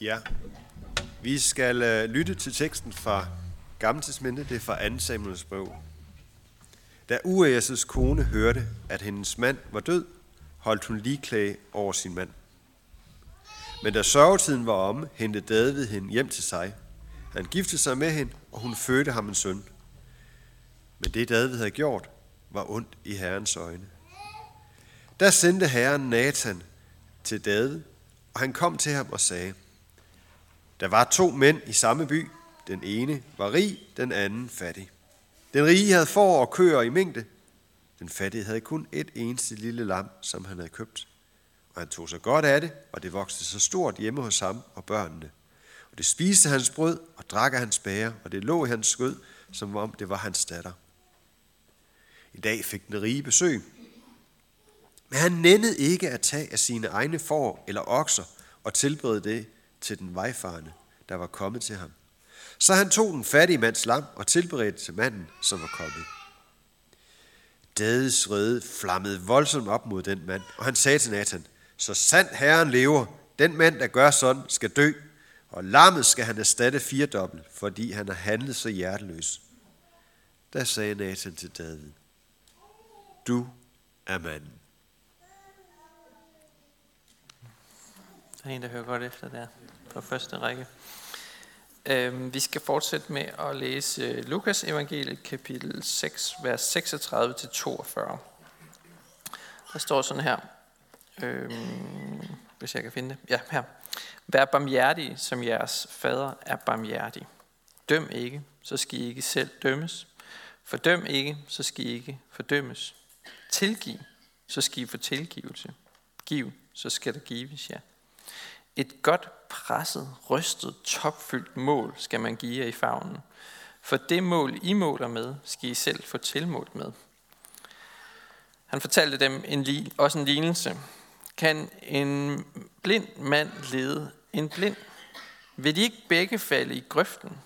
Ja, vi skal uh, lytte til teksten fra Gammeltidsminde, det er fra 2. Samuels bog. Da Urias' kone hørte, at hendes mand var død, holdt hun ligeklage over sin mand. Men da sørgetiden var omme, hentede David hende hjem til sig. Han giftede sig med hende, og hun fødte ham en søn. Men det David havde gjort, var ondt i Herrens øjne. Der sendte Herren Nathan til David, og han kom til ham og sagde, der var to mænd i samme by. Den ene var rig, den anden fattig. Den rige havde får og køer i mængde. Den fattige havde kun et eneste lille lam, som han havde købt. Og han tog sig godt af det, og det voksede så stort hjemme hos ham og børnene. Og det spiste hans brød og drak af hans bære, og det lå i hans skød, som om det var hans datter. I dag fik den rige besøg. Men han nændede ikke at tage af sine egne får eller okser og tilberede det til den vejfarende, der var kommet til ham. Så han tog den fattige mands lam og tilberedte til manden, som var kommet. Dades røde flammede voldsomt op mod den mand, og han sagde til Nathan, så sandt Herren lever, den mand, der gør sådan, skal dø, og lammet skal han erstatte firedobbelt, fordi han har handlet så hjerteløs. Da sagde Nathan til David, du er manden. Der er en, der hører godt efter der på første række. Øhm, vi skal fortsætte med at læse øh, Lukas evangeliet kapitel 6, vers 36-42. Der står sådan her, øhm, hvis jeg kan finde det. Ja, her. Vær barmhjertige, som jeres fader er barmhjertig. Døm ikke, så skal I ikke selv dømmes. Fordøm ikke, så skal I ikke fordømmes. Tilgiv, så skal I få tilgivelse. Giv, så skal der gives jer. Et godt presset, rystet, topfyldt mål skal man give jer i favnen. For det mål, I måler med, skal I selv få tilmålt med. Han fortalte dem en, også en lignelse. Kan en blind mand lede en blind? Vil de ikke begge falde i grøften?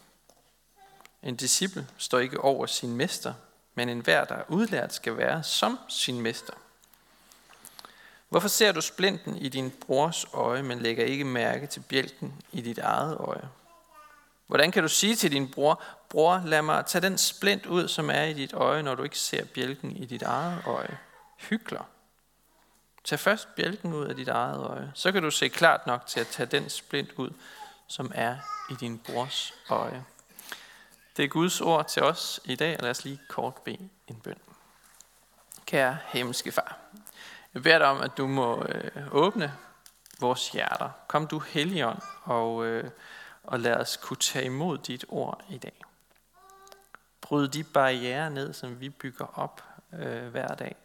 En disciple står ikke over sin mester, men enhver, der er udlært, skal være som sin mester. Hvorfor ser du splinten i din brors øje, men lægger ikke mærke til bjælken i dit eget øje? Hvordan kan du sige til din bror, bror, lad mig tage den splint ud, som er i dit øje, når du ikke ser bjælken i dit eget øje? Hykler. Tag først bjælken ud af dit eget øje, så kan du se klart nok til at tage den splint ud, som er i din brors øje. Det er Guds ord til os i dag, og lad os lige kort bede en bøn. Kære himmelske far, jeg beder dig om, at du må øh, åbne vores hjerter. Kom du Helligånd og, øh, og lad os kunne tage imod dit ord i dag. Bryd de barriere ned, som vi bygger op øh, hver dag.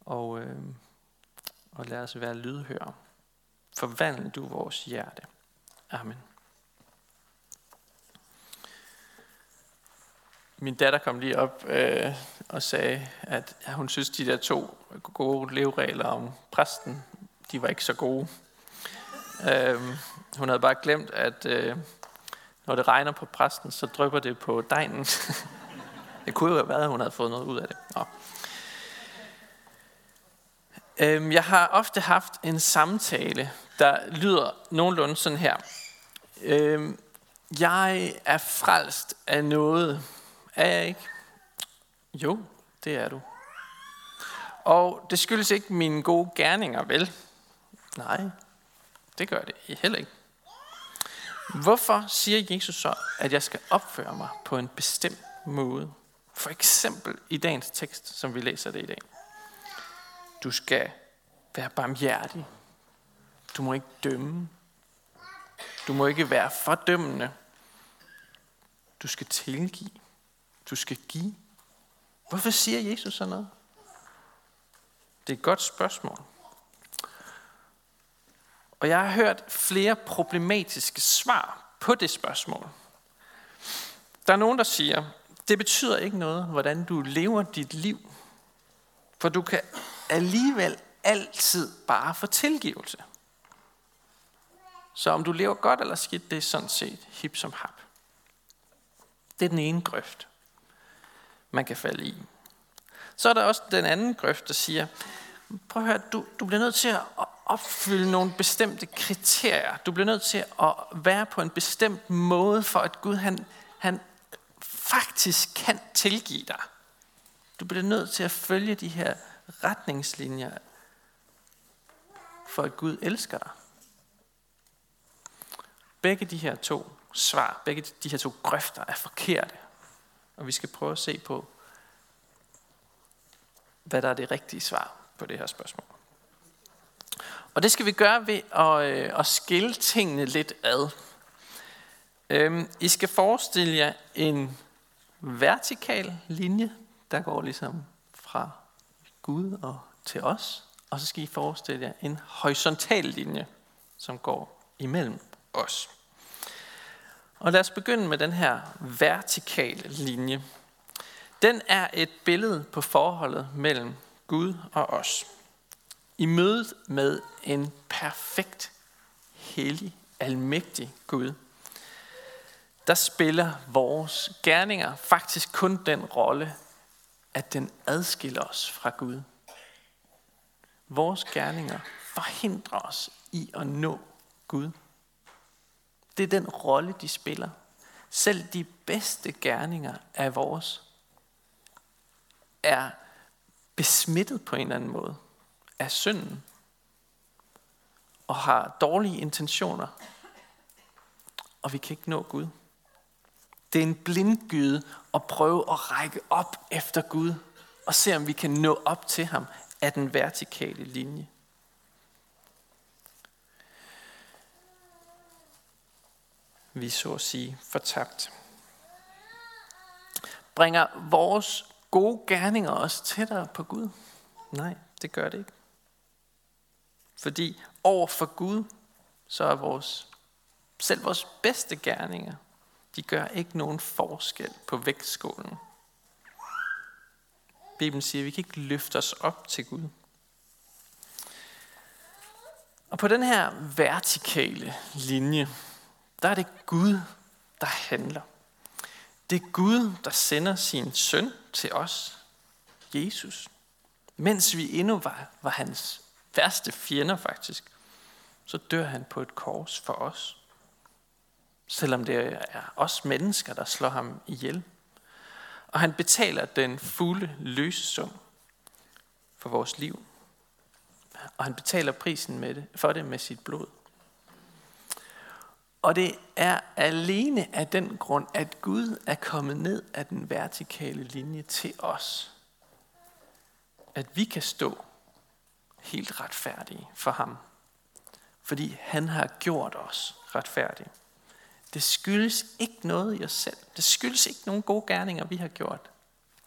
Og, øh, og lad os være lydhøre. Forvandl du vores hjerte. Amen. Min datter kom lige op øh, og sagde, at ja, hun synes, de der to gode leveregler om præsten, de var ikke så gode. Øh, hun havde bare glemt, at øh, når det regner på præsten, så drypper det på dejen. det kunne jo have været, at hun havde fået noget ud af det. Nå. Øh, jeg har ofte haft en samtale, der lyder nogenlunde sådan her. Øh, jeg er frelst af noget, er jeg ikke? Jo, det er du. Og det skyldes ikke mine gode gerninger, vel? Nej, det gør det heller ikke. Hvorfor siger Jesus så, at jeg skal opføre mig på en bestemt måde? For eksempel i dagens tekst, som vi læser det i dag. Du skal være barmhjertig. Du må ikke dømme. Du må ikke være fordømmende. Du skal tilgive. Du skal give. Hvorfor siger Jesus sådan noget? Det er et godt spørgsmål. Og jeg har hørt flere problematiske svar på det spørgsmål. Der er nogen, der siger, det betyder ikke noget, hvordan du lever dit liv. For du kan alligevel altid bare få tilgivelse. Så om du lever godt eller skidt, det er sådan set hip som hap. Det er den ene grøft man kan falde i. Så er der også den anden grøft, der siger, prøv at høre, du, du bliver nødt til at opfylde nogle bestemte kriterier. Du bliver nødt til at være på en bestemt måde, for at Gud han, han faktisk kan tilgive dig. Du bliver nødt til at følge de her retningslinjer, for at Gud elsker dig. Begge de her to svar, begge de her to grøfter er forkerte. Og vi skal prøve at se på, hvad der er det rigtige svar på det her spørgsmål. Og det skal vi gøre ved at, øh, at skille tingene lidt ad. Øhm, I skal forestille jer en vertikal linje, der går ligesom fra Gud og til os. Og så skal I forestille jer en horisontal linje, som går imellem os. Og lad os begynde med den her vertikale linje. Den er et billede på forholdet mellem Gud og os. I mødet med en perfekt, hellig, almægtig Gud, der spiller vores gerninger faktisk kun den rolle, at den adskiller os fra Gud. Vores gerninger forhindrer os i at nå Gud. Det er den rolle, de spiller. Selv de bedste gerninger af vores er besmittet på en eller anden måde af synden og har dårlige intentioner, og vi kan ikke nå Gud. Det er en blindgyde at prøve at række op efter Gud og se, om vi kan nå op til ham af den vertikale linje. Vi så at sige fortabt. Bringer vores gode gerninger os tættere på Gud? Nej, det gør det ikke. Fordi over for Gud, så er vores, selv vores bedste gerninger, de gør ikke nogen forskel på vægtskålen. Bibelen siger, at vi kan ikke løfte os op til Gud. Og på den her vertikale linje, der er det Gud, der handler. Det er Gud, der sender sin søn til os, Jesus. Mens vi endnu var, var hans værste fjender faktisk, så dør han på et kors for os. Selvom det er os mennesker, der slår ham ihjel. Og han betaler den fulde løsesum for vores liv. Og han betaler prisen med det, for det med sit blod. Og det er alene af den grund, at Gud er kommet ned af den vertikale linje til os. At vi kan stå helt retfærdige for ham. Fordi han har gjort os retfærdige. Det skyldes ikke noget i os selv. Det skyldes ikke nogen gode gerninger, vi har gjort.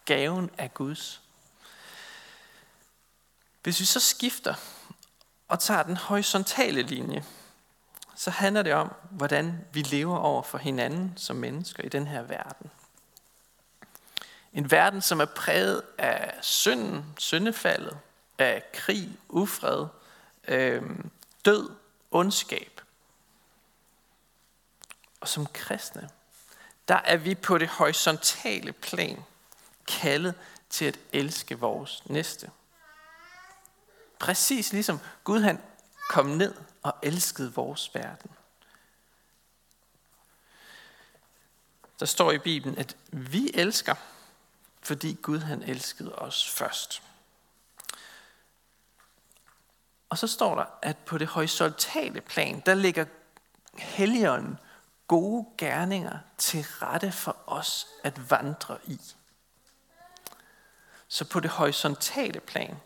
Gaven er Guds. Hvis vi så skifter og tager den horisontale linje, så handler det om, hvordan vi lever over for hinanden som mennesker i den her verden. En verden, som er præget af synden, syndefaldet, af krig, ufred, øh, død, ondskab. Og som kristne, der er vi på det horisontale plan kaldet til at elske vores næste. Præcis ligesom Gud han kom ned og elskede vores verden. Der står i Bibelen, at vi elsker, fordi Gud han elskede os først. Og så står der, at på det horisontale plan, der ligger helligånden gode gerninger til rette for os at vandre i. Så på det horisontale plan,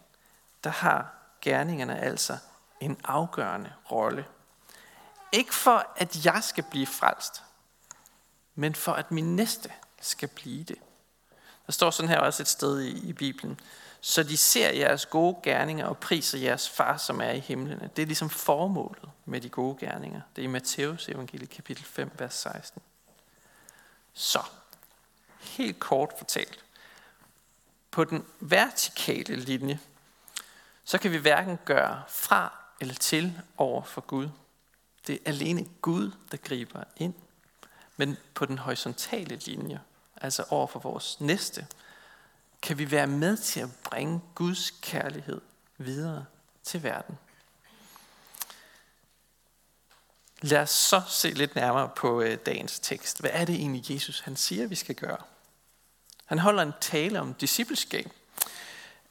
der har gerningerne altså en afgørende rolle. Ikke for, at jeg skal blive frelst, men for, at min næste skal blive det. Der står sådan her også et sted i, i Bibelen så de ser jeres gode gerninger og priser jeres far, som er i himlene. Det er ligesom formålet med de gode gerninger. Det er i Matthæus evangeliet kapitel 5, vers 16. Så, helt kort fortalt, på den vertikale linje, så kan vi hverken gøre fra eller til over for Gud. Det er alene Gud, der griber ind. Men på den horisontale linje, altså over for vores næste, kan vi være med til at bringe Guds kærlighed videre til verden. Lad os så se lidt nærmere på øh, dagens tekst. Hvad er det egentlig, Jesus han siger, vi skal gøre? Han holder en tale om discipleskab.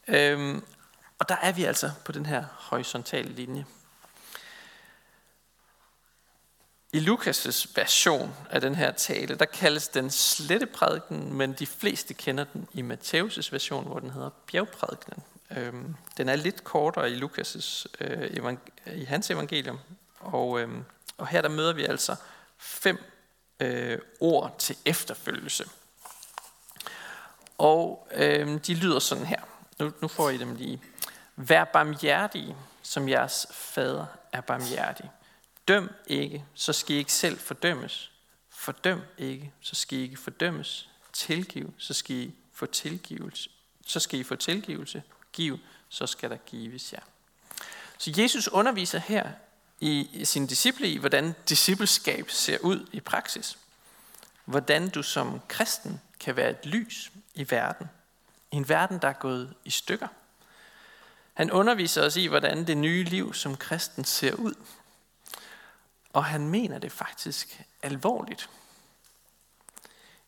Øhm, og der er vi altså på den her horisontale linje. I Lukas' version af den her tale, der kaldes den sletteprædiken, men de fleste kender den i Matthæus' version, hvor den hedder bjergprædikenen. Øhm, den er lidt kortere i Lukas' øh, i hans evangelium, og, øhm, og her der møder vi altså fem øh, ord til efterfølgelse. Og øhm, de lyder sådan her. Nu, nu får I dem lige. Vær barmhjertige, som jeres fader er barmhjertig. Døm ikke, så skal I ikke selv fordømmes. Fordøm ikke, så skal I ikke fordømmes. Tilgiv, så skal I få tilgivelse. Så skal I få tilgivelse. Giv, så skal der gives jer. Så Jesus underviser her i sin disciple i, hvordan discipleskab ser ud i praksis. Hvordan du som kristen kan være et lys i verden. I en verden, der er gået i stykker. Han underviser os i, hvordan det nye liv som kristen ser ud. Og han mener det faktisk alvorligt.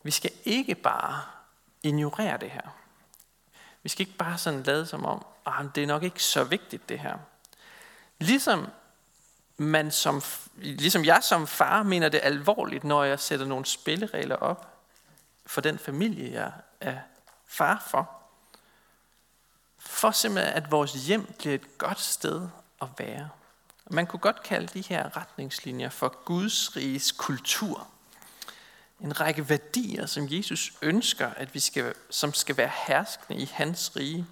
Vi skal ikke bare ignorere det her. Vi skal ikke bare sådan lade som om, at det er nok ikke så vigtigt det her. Ligesom, man som, ligesom jeg som far mener det alvorligt, når jeg sætter nogle spilleregler op for den familie, jeg er far for. For simpelthen, at vores hjem bliver et godt sted at være. Man kunne godt kalde de her retningslinjer for Guds riges kultur. En række værdier, som Jesus ønsker, at vi skal, som skal være herskende i hans rige.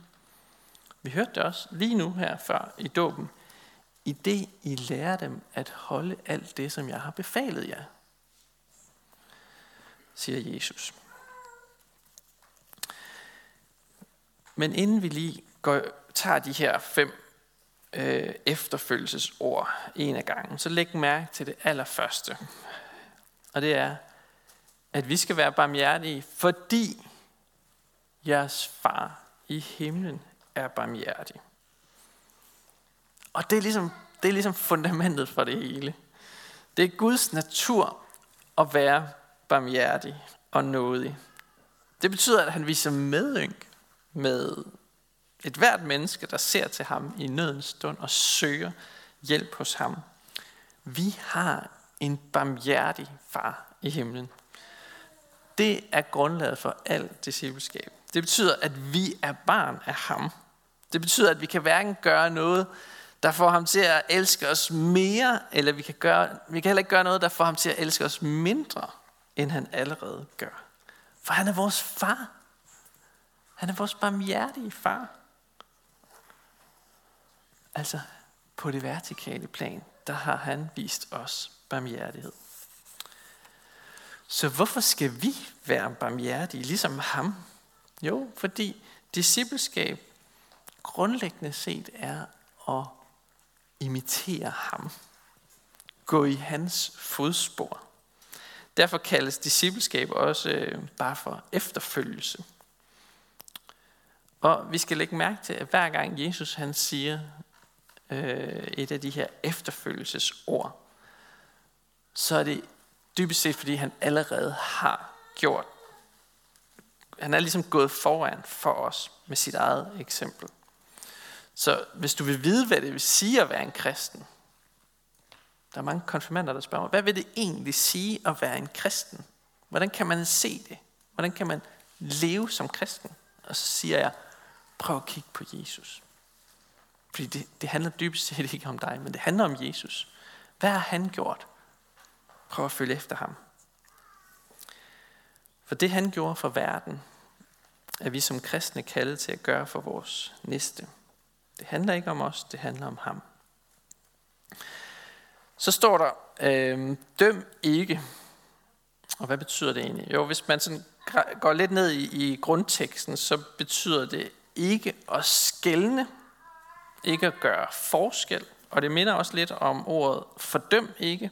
Vi hørte det også lige nu her før i dåben. I det I lærer dem at holde alt det, som jeg har befalet jer, siger Jesus. Men inden vi lige går, tager de her fem øh, efterfølgelsesord en af gangen, så læg mærke til det allerførste. Og det er, at vi skal være barmhjertige, fordi jeres far i himlen er barmhjertig. Og det er ligesom, det er ligesom fundamentet for det hele. Det er Guds natur at være barmhjertig og nådig. Det betyder, at han viser medynk med et hvert menneske, der ser til ham i nødens stund og søger hjælp hos ham. Vi har en barmhjertig far i himlen. Det er grundlaget for alt discipleskab. Det betyder, at vi er barn af ham. Det betyder, at vi kan hverken gøre noget, der får ham til at elske os mere, eller vi kan, gøre, vi kan heller ikke gøre noget, der får ham til at elske os mindre, end han allerede gør. For han er vores far. Han er vores barmhjertige far. Altså, på det vertikale plan, der har han vist os barmhjertighed. Så hvorfor skal vi være barmhjertige, ligesom ham? Jo, fordi discipleskab grundlæggende set er at imitere ham. Gå i hans fodspor. Derfor kaldes discipleskab også øh, bare for efterfølgelse. Og vi skal lægge mærke til, at hver gang Jesus han siger øh, et af de her efterfølgelsesord, så er det dybest set, fordi han allerede har gjort. Han er ligesom gået foran for os med sit eget eksempel. Så hvis du vil vide, hvad det vil sige at være en kristen, der er mange konfirmander, der spørger mig, hvad vil det egentlig sige at være en kristen? Hvordan kan man se det? Hvordan kan man leve som kristen? Og så siger jeg, prøv at kigge på Jesus. Fordi det, det handler dybest set ikke om dig, men det handler om Jesus. Hvad har han gjort? Prøv at følge efter ham. For det han gjorde for verden, er vi som kristne kaldet til at gøre for vores næste. Det handler ikke om os, det handler om ham. Så står der, øh, døm ikke. Og hvad betyder det egentlig? Jo, hvis man sådan går lidt ned i, i grundteksten, så betyder det ikke at skælne, ikke at gøre forskel. Og det minder også lidt om ordet fordøm ikke,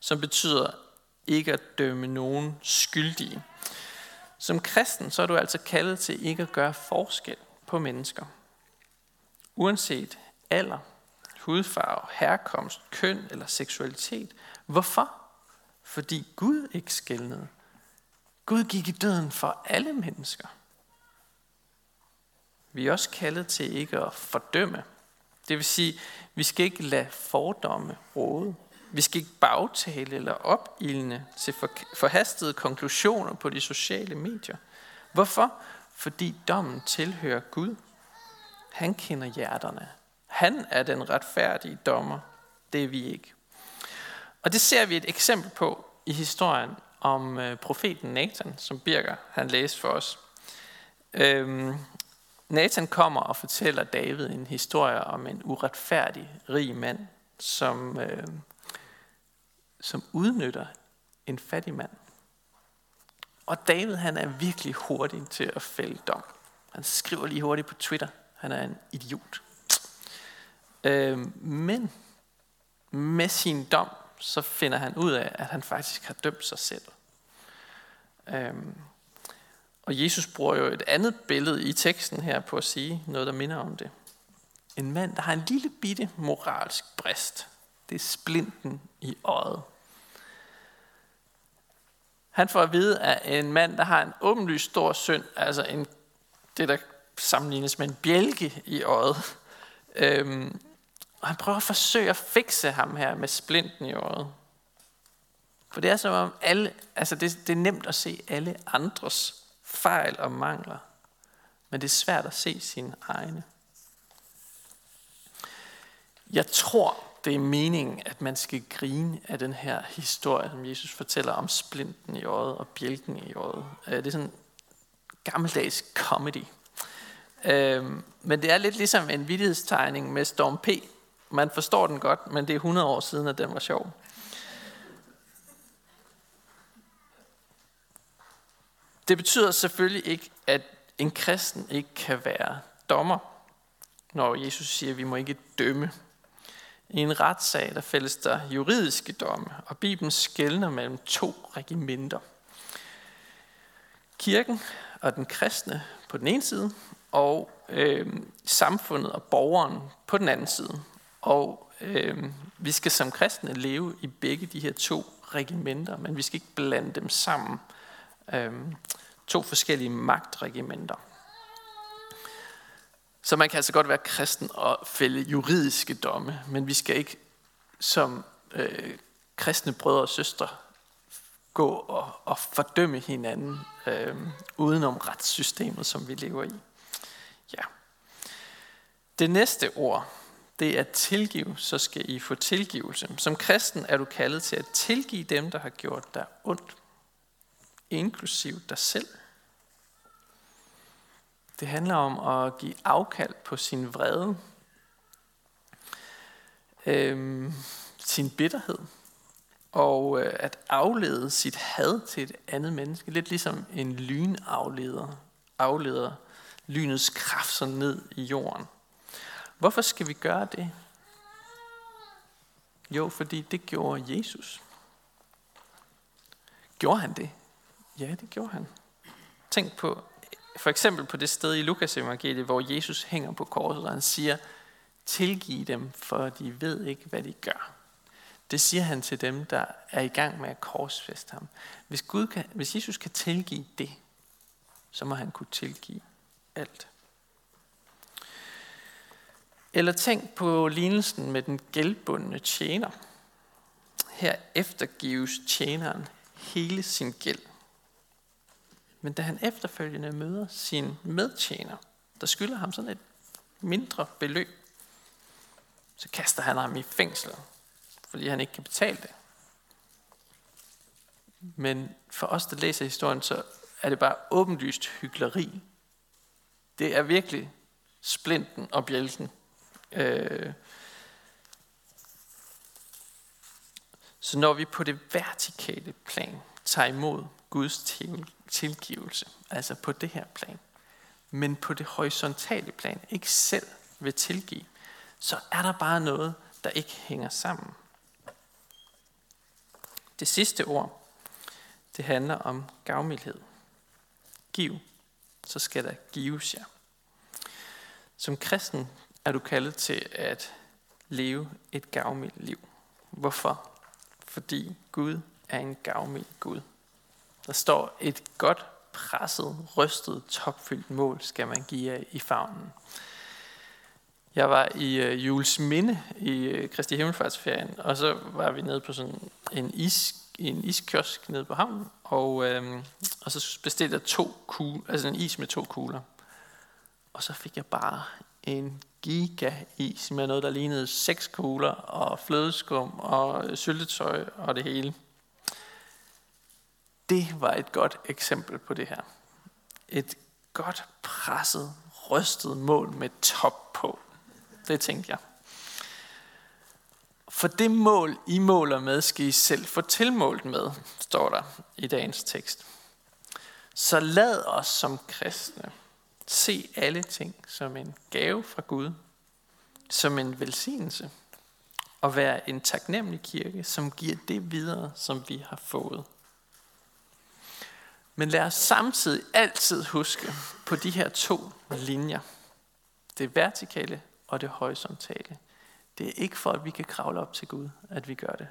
som betyder ikke at dømme nogen skyldige. Som kristen så er du altså kaldet til ikke at gøre forskel på mennesker. Uanset alder, hudfarve, herkomst, køn eller seksualitet, Hvorfor? Fordi Gud ikke skældnede. Gud gik i døden for alle mennesker. Vi er også kaldet til ikke at fordømme. Det vil sige, vi skal ikke lade fordomme råde. Vi skal ikke bagtale eller opildne til forhastede konklusioner på de sociale medier. Hvorfor? Fordi dommen tilhører Gud. Han kender hjerterne. Han er den retfærdige dommer. Det er vi ikke. Og det ser vi et eksempel på i historien om øh, profeten Nathan, som Birger han læste for os. Øhm, Nathan kommer og fortæller David en historie om en uretfærdig rig mand, som, øh, som udnytter en fattig mand. Og David han er virkelig hurtig til at fælde dom. Han skriver lige hurtigt på Twitter, han er en idiot. Øh, men med sin dom, så finder han ud af, at han faktisk har dømt sig selv. Øh, og Jesus bruger jo et andet billede i teksten her på at sige noget, der minder om det. En mand, der har en lille bitte moralsk brist. Det er splinten i øjet. Han får at vide af en mand, der har en åbenlyst stor synd, altså en, det, der sammenlignes med en bjælke i øjet. Øhm, og han prøver at forsøge at fikse ham her med splinten i øjet. For det er som om alle, altså det, det er nemt at se alle andres fejl og mangler, men det er svært at se sine egne. Jeg tror, det er meningen, at man skal grine af den her historie, som Jesus fortæller om splinten i øjet og bjælken i øjet. Øh, det er sådan gammeldags comedy. Øhm, men det er lidt ligesom en vidighedstegning med Storm P. Man forstår den godt, men det er 100 år siden, at den var sjov. Det betyder selvfølgelig ikke, at en kristen ikke kan være dommer, når Jesus siger, at vi må ikke dømme. I en retssag, der fælles der juridiske domme, og Bibelen skældner mellem to regimenter. Kirken og den kristne på den ene side, og øh, samfundet og borgeren på den anden side. Og øh, vi skal som kristne leve i begge de her to regimenter, men vi skal ikke blande dem sammen. Øhm, to forskellige magtregimenter. Så man kan altså godt være kristen og fælde juridiske domme, men vi skal ikke som øh, kristne brødre og søstre gå og, og fordømme hinanden øh, udenom retssystemet, som vi lever i. Ja. Det næste ord, det er tilgive, så skal I få tilgivelse. Som kristen er du kaldet til at tilgive dem, der har gjort dig ondt inklusiv dig selv. Det handler om at give afkald på sin vrede, øh, sin bitterhed, og øh, at aflede sit had til et andet menneske. Lidt ligesom en lynafleder afleder lynets kraft ned i jorden. Hvorfor skal vi gøre det? Jo, fordi det gjorde Jesus. Gjorde han det? Ja, det gjorde han. Tænk på for eksempel på det sted i Lukas evangeliet, hvor Jesus hænger på korset, og han siger, tilgiv dem, for de ved ikke, hvad de gør. Det siger han til dem, der er i gang med at korsfeste ham. Hvis, Gud kan, hvis Jesus kan tilgive det, så må han kunne tilgive alt. Eller tænk på lignelsen med den gældbundne tjener. Her eftergives tjeneren hele sin gæld. Men da han efterfølgende møder sin medtjener, der skylder ham sådan et mindre beløb, så kaster han ham i fængsel, fordi han ikke kan betale det. Men for os, der læser historien, så er det bare åbenlyst hyggeleri. Det er virkelig splinten og bjælken. Øh. Så når vi på det vertikale plan tager imod Guds tilgivelse, altså på det her plan, men på det horisontale plan, ikke selv vil tilgive, så er der bare noget, der ikke hænger sammen. Det sidste ord, det handler om gavmildhed. Giv, så skal der gives jer. Som kristen er du kaldet til at leve et gavmildt liv. Hvorfor? fordi Gud er en gavmild Gud. Der står et godt presset, rystet, topfyldt mål, skal man give af i favnen. Jeg var i øh, Jules Minde i øh, Kristi Himmelfartsferien, og så var vi nede på sådan en is en iskiosk nede på havnen, og, øh, og så bestilte jeg to kugle, altså en is med to kugler. Og så fik jeg bare en giga-is med noget, der lignede seks kugler, og flødeskum, og syltetøj, og det hele. Det var et godt eksempel på det her. Et godt presset, rystet mål med top på. Det tænkte jeg. For det mål, I måler med, skal I selv få tilmålt med, står der i dagens tekst. Så lad os som kristne se alle ting som en gave fra Gud, som en velsignelse, og være en taknemmelig kirke, som giver det videre, som vi har fået. Men lad os samtidig altid huske på de her to linjer. Det vertikale og det horisontale. Det er ikke for, at vi kan kravle op til Gud, at vi gør det.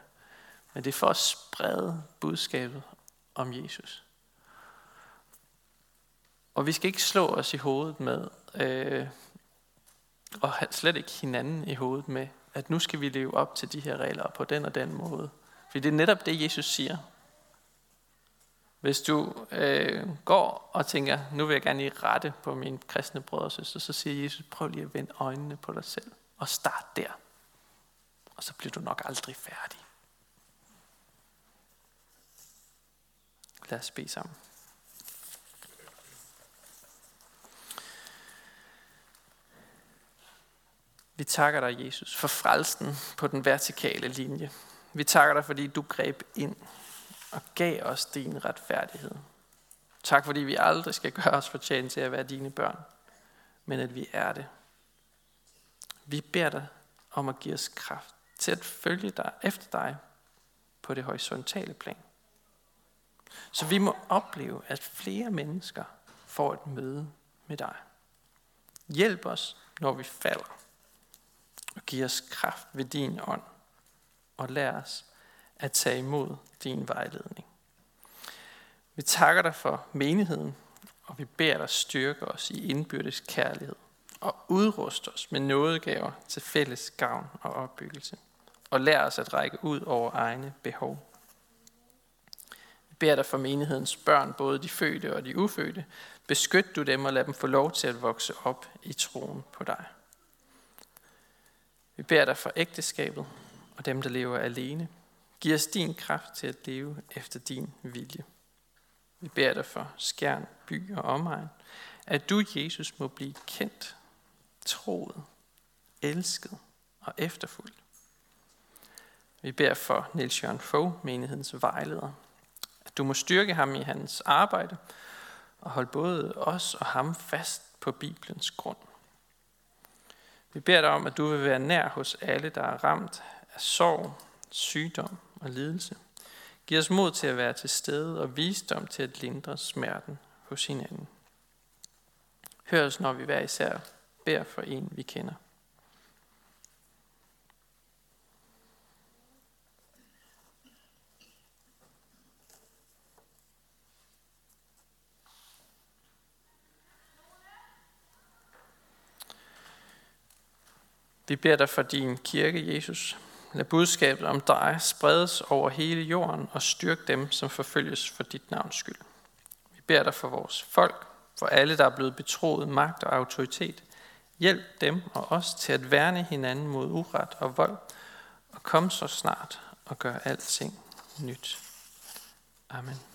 Men det er for at sprede budskabet om Jesus. Og vi skal ikke slå os i hovedet med, øh, og slet ikke hinanden i hovedet med, at nu skal vi leve op til de her regler på den og den måde. For det er netop det, Jesus siger. Hvis du øh, går og tænker, nu vil jeg gerne lige rette på mine kristne brødre og søstre, så siger Jesus, prøv lige at vende øjnene på dig selv, og start der og så bliver du nok aldrig færdig. Lad os bede sammen. Vi takker dig, Jesus, for frelsen på den vertikale linje. Vi takker dig, fordi du greb ind og gav os din retfærdighed. Tak, fordi vi aldrig skal gøre os fortjent til at være dine børn, men at vi er det. Vi beder dig om at give os kraft til at følge dig efter dig på det horisontale plan. Så vi må opleve, at flere mennesker får et møde med dig. Hjælp os, når vi falder, og giv os kraft ved din ånd, og lær os at tage imod din vejledning. Vi takker dig for menigheden, og vi beder dig styrke os i indbyrdes kærlighed og udruste os med nådegaver til fælles gavn og opbyggelse og lær os at række ud over egne behov. Vi beder dig for menighedens børn, både de fødte og de ufødte. Beskyt du dem og lad dem få lov til at vokse op i troen på dig. Vi beder dig for ægteskabet og dem, der lever alene. Giv os din kraft til at leve efter din vilje. Vi beder dig for skærn, by og omegn, at du, Jesus, må blive kendt, troet, elsket og efterfulgt. Vi beder for Niels Jørgen Fogh, menighedens vejleder, at du må styrke ham i hans arbejde og holde både os og ham fast på Bibelens grund. Vi beder dig om, at du vil være nær hos alle, der er ramt af sorg, sygdom og lidelse. Giv os mod til at være til stede og visdom til at lindre smerten hos hinanden. Hør os, når vi hver især beder for en, vi kender. Vi beder dig for din kirke, Jesus. Lad budskabet om dig spredes over hele jorden og styrk dem, som forfølges for dit navns skyld. Vi beder dig for vores folk, for alle, der er blevet betroet magt og autoritet. Hjælp dem og os til at værne hinanden mod uret og vold, og kom så snart og gør alting nyt. Amen.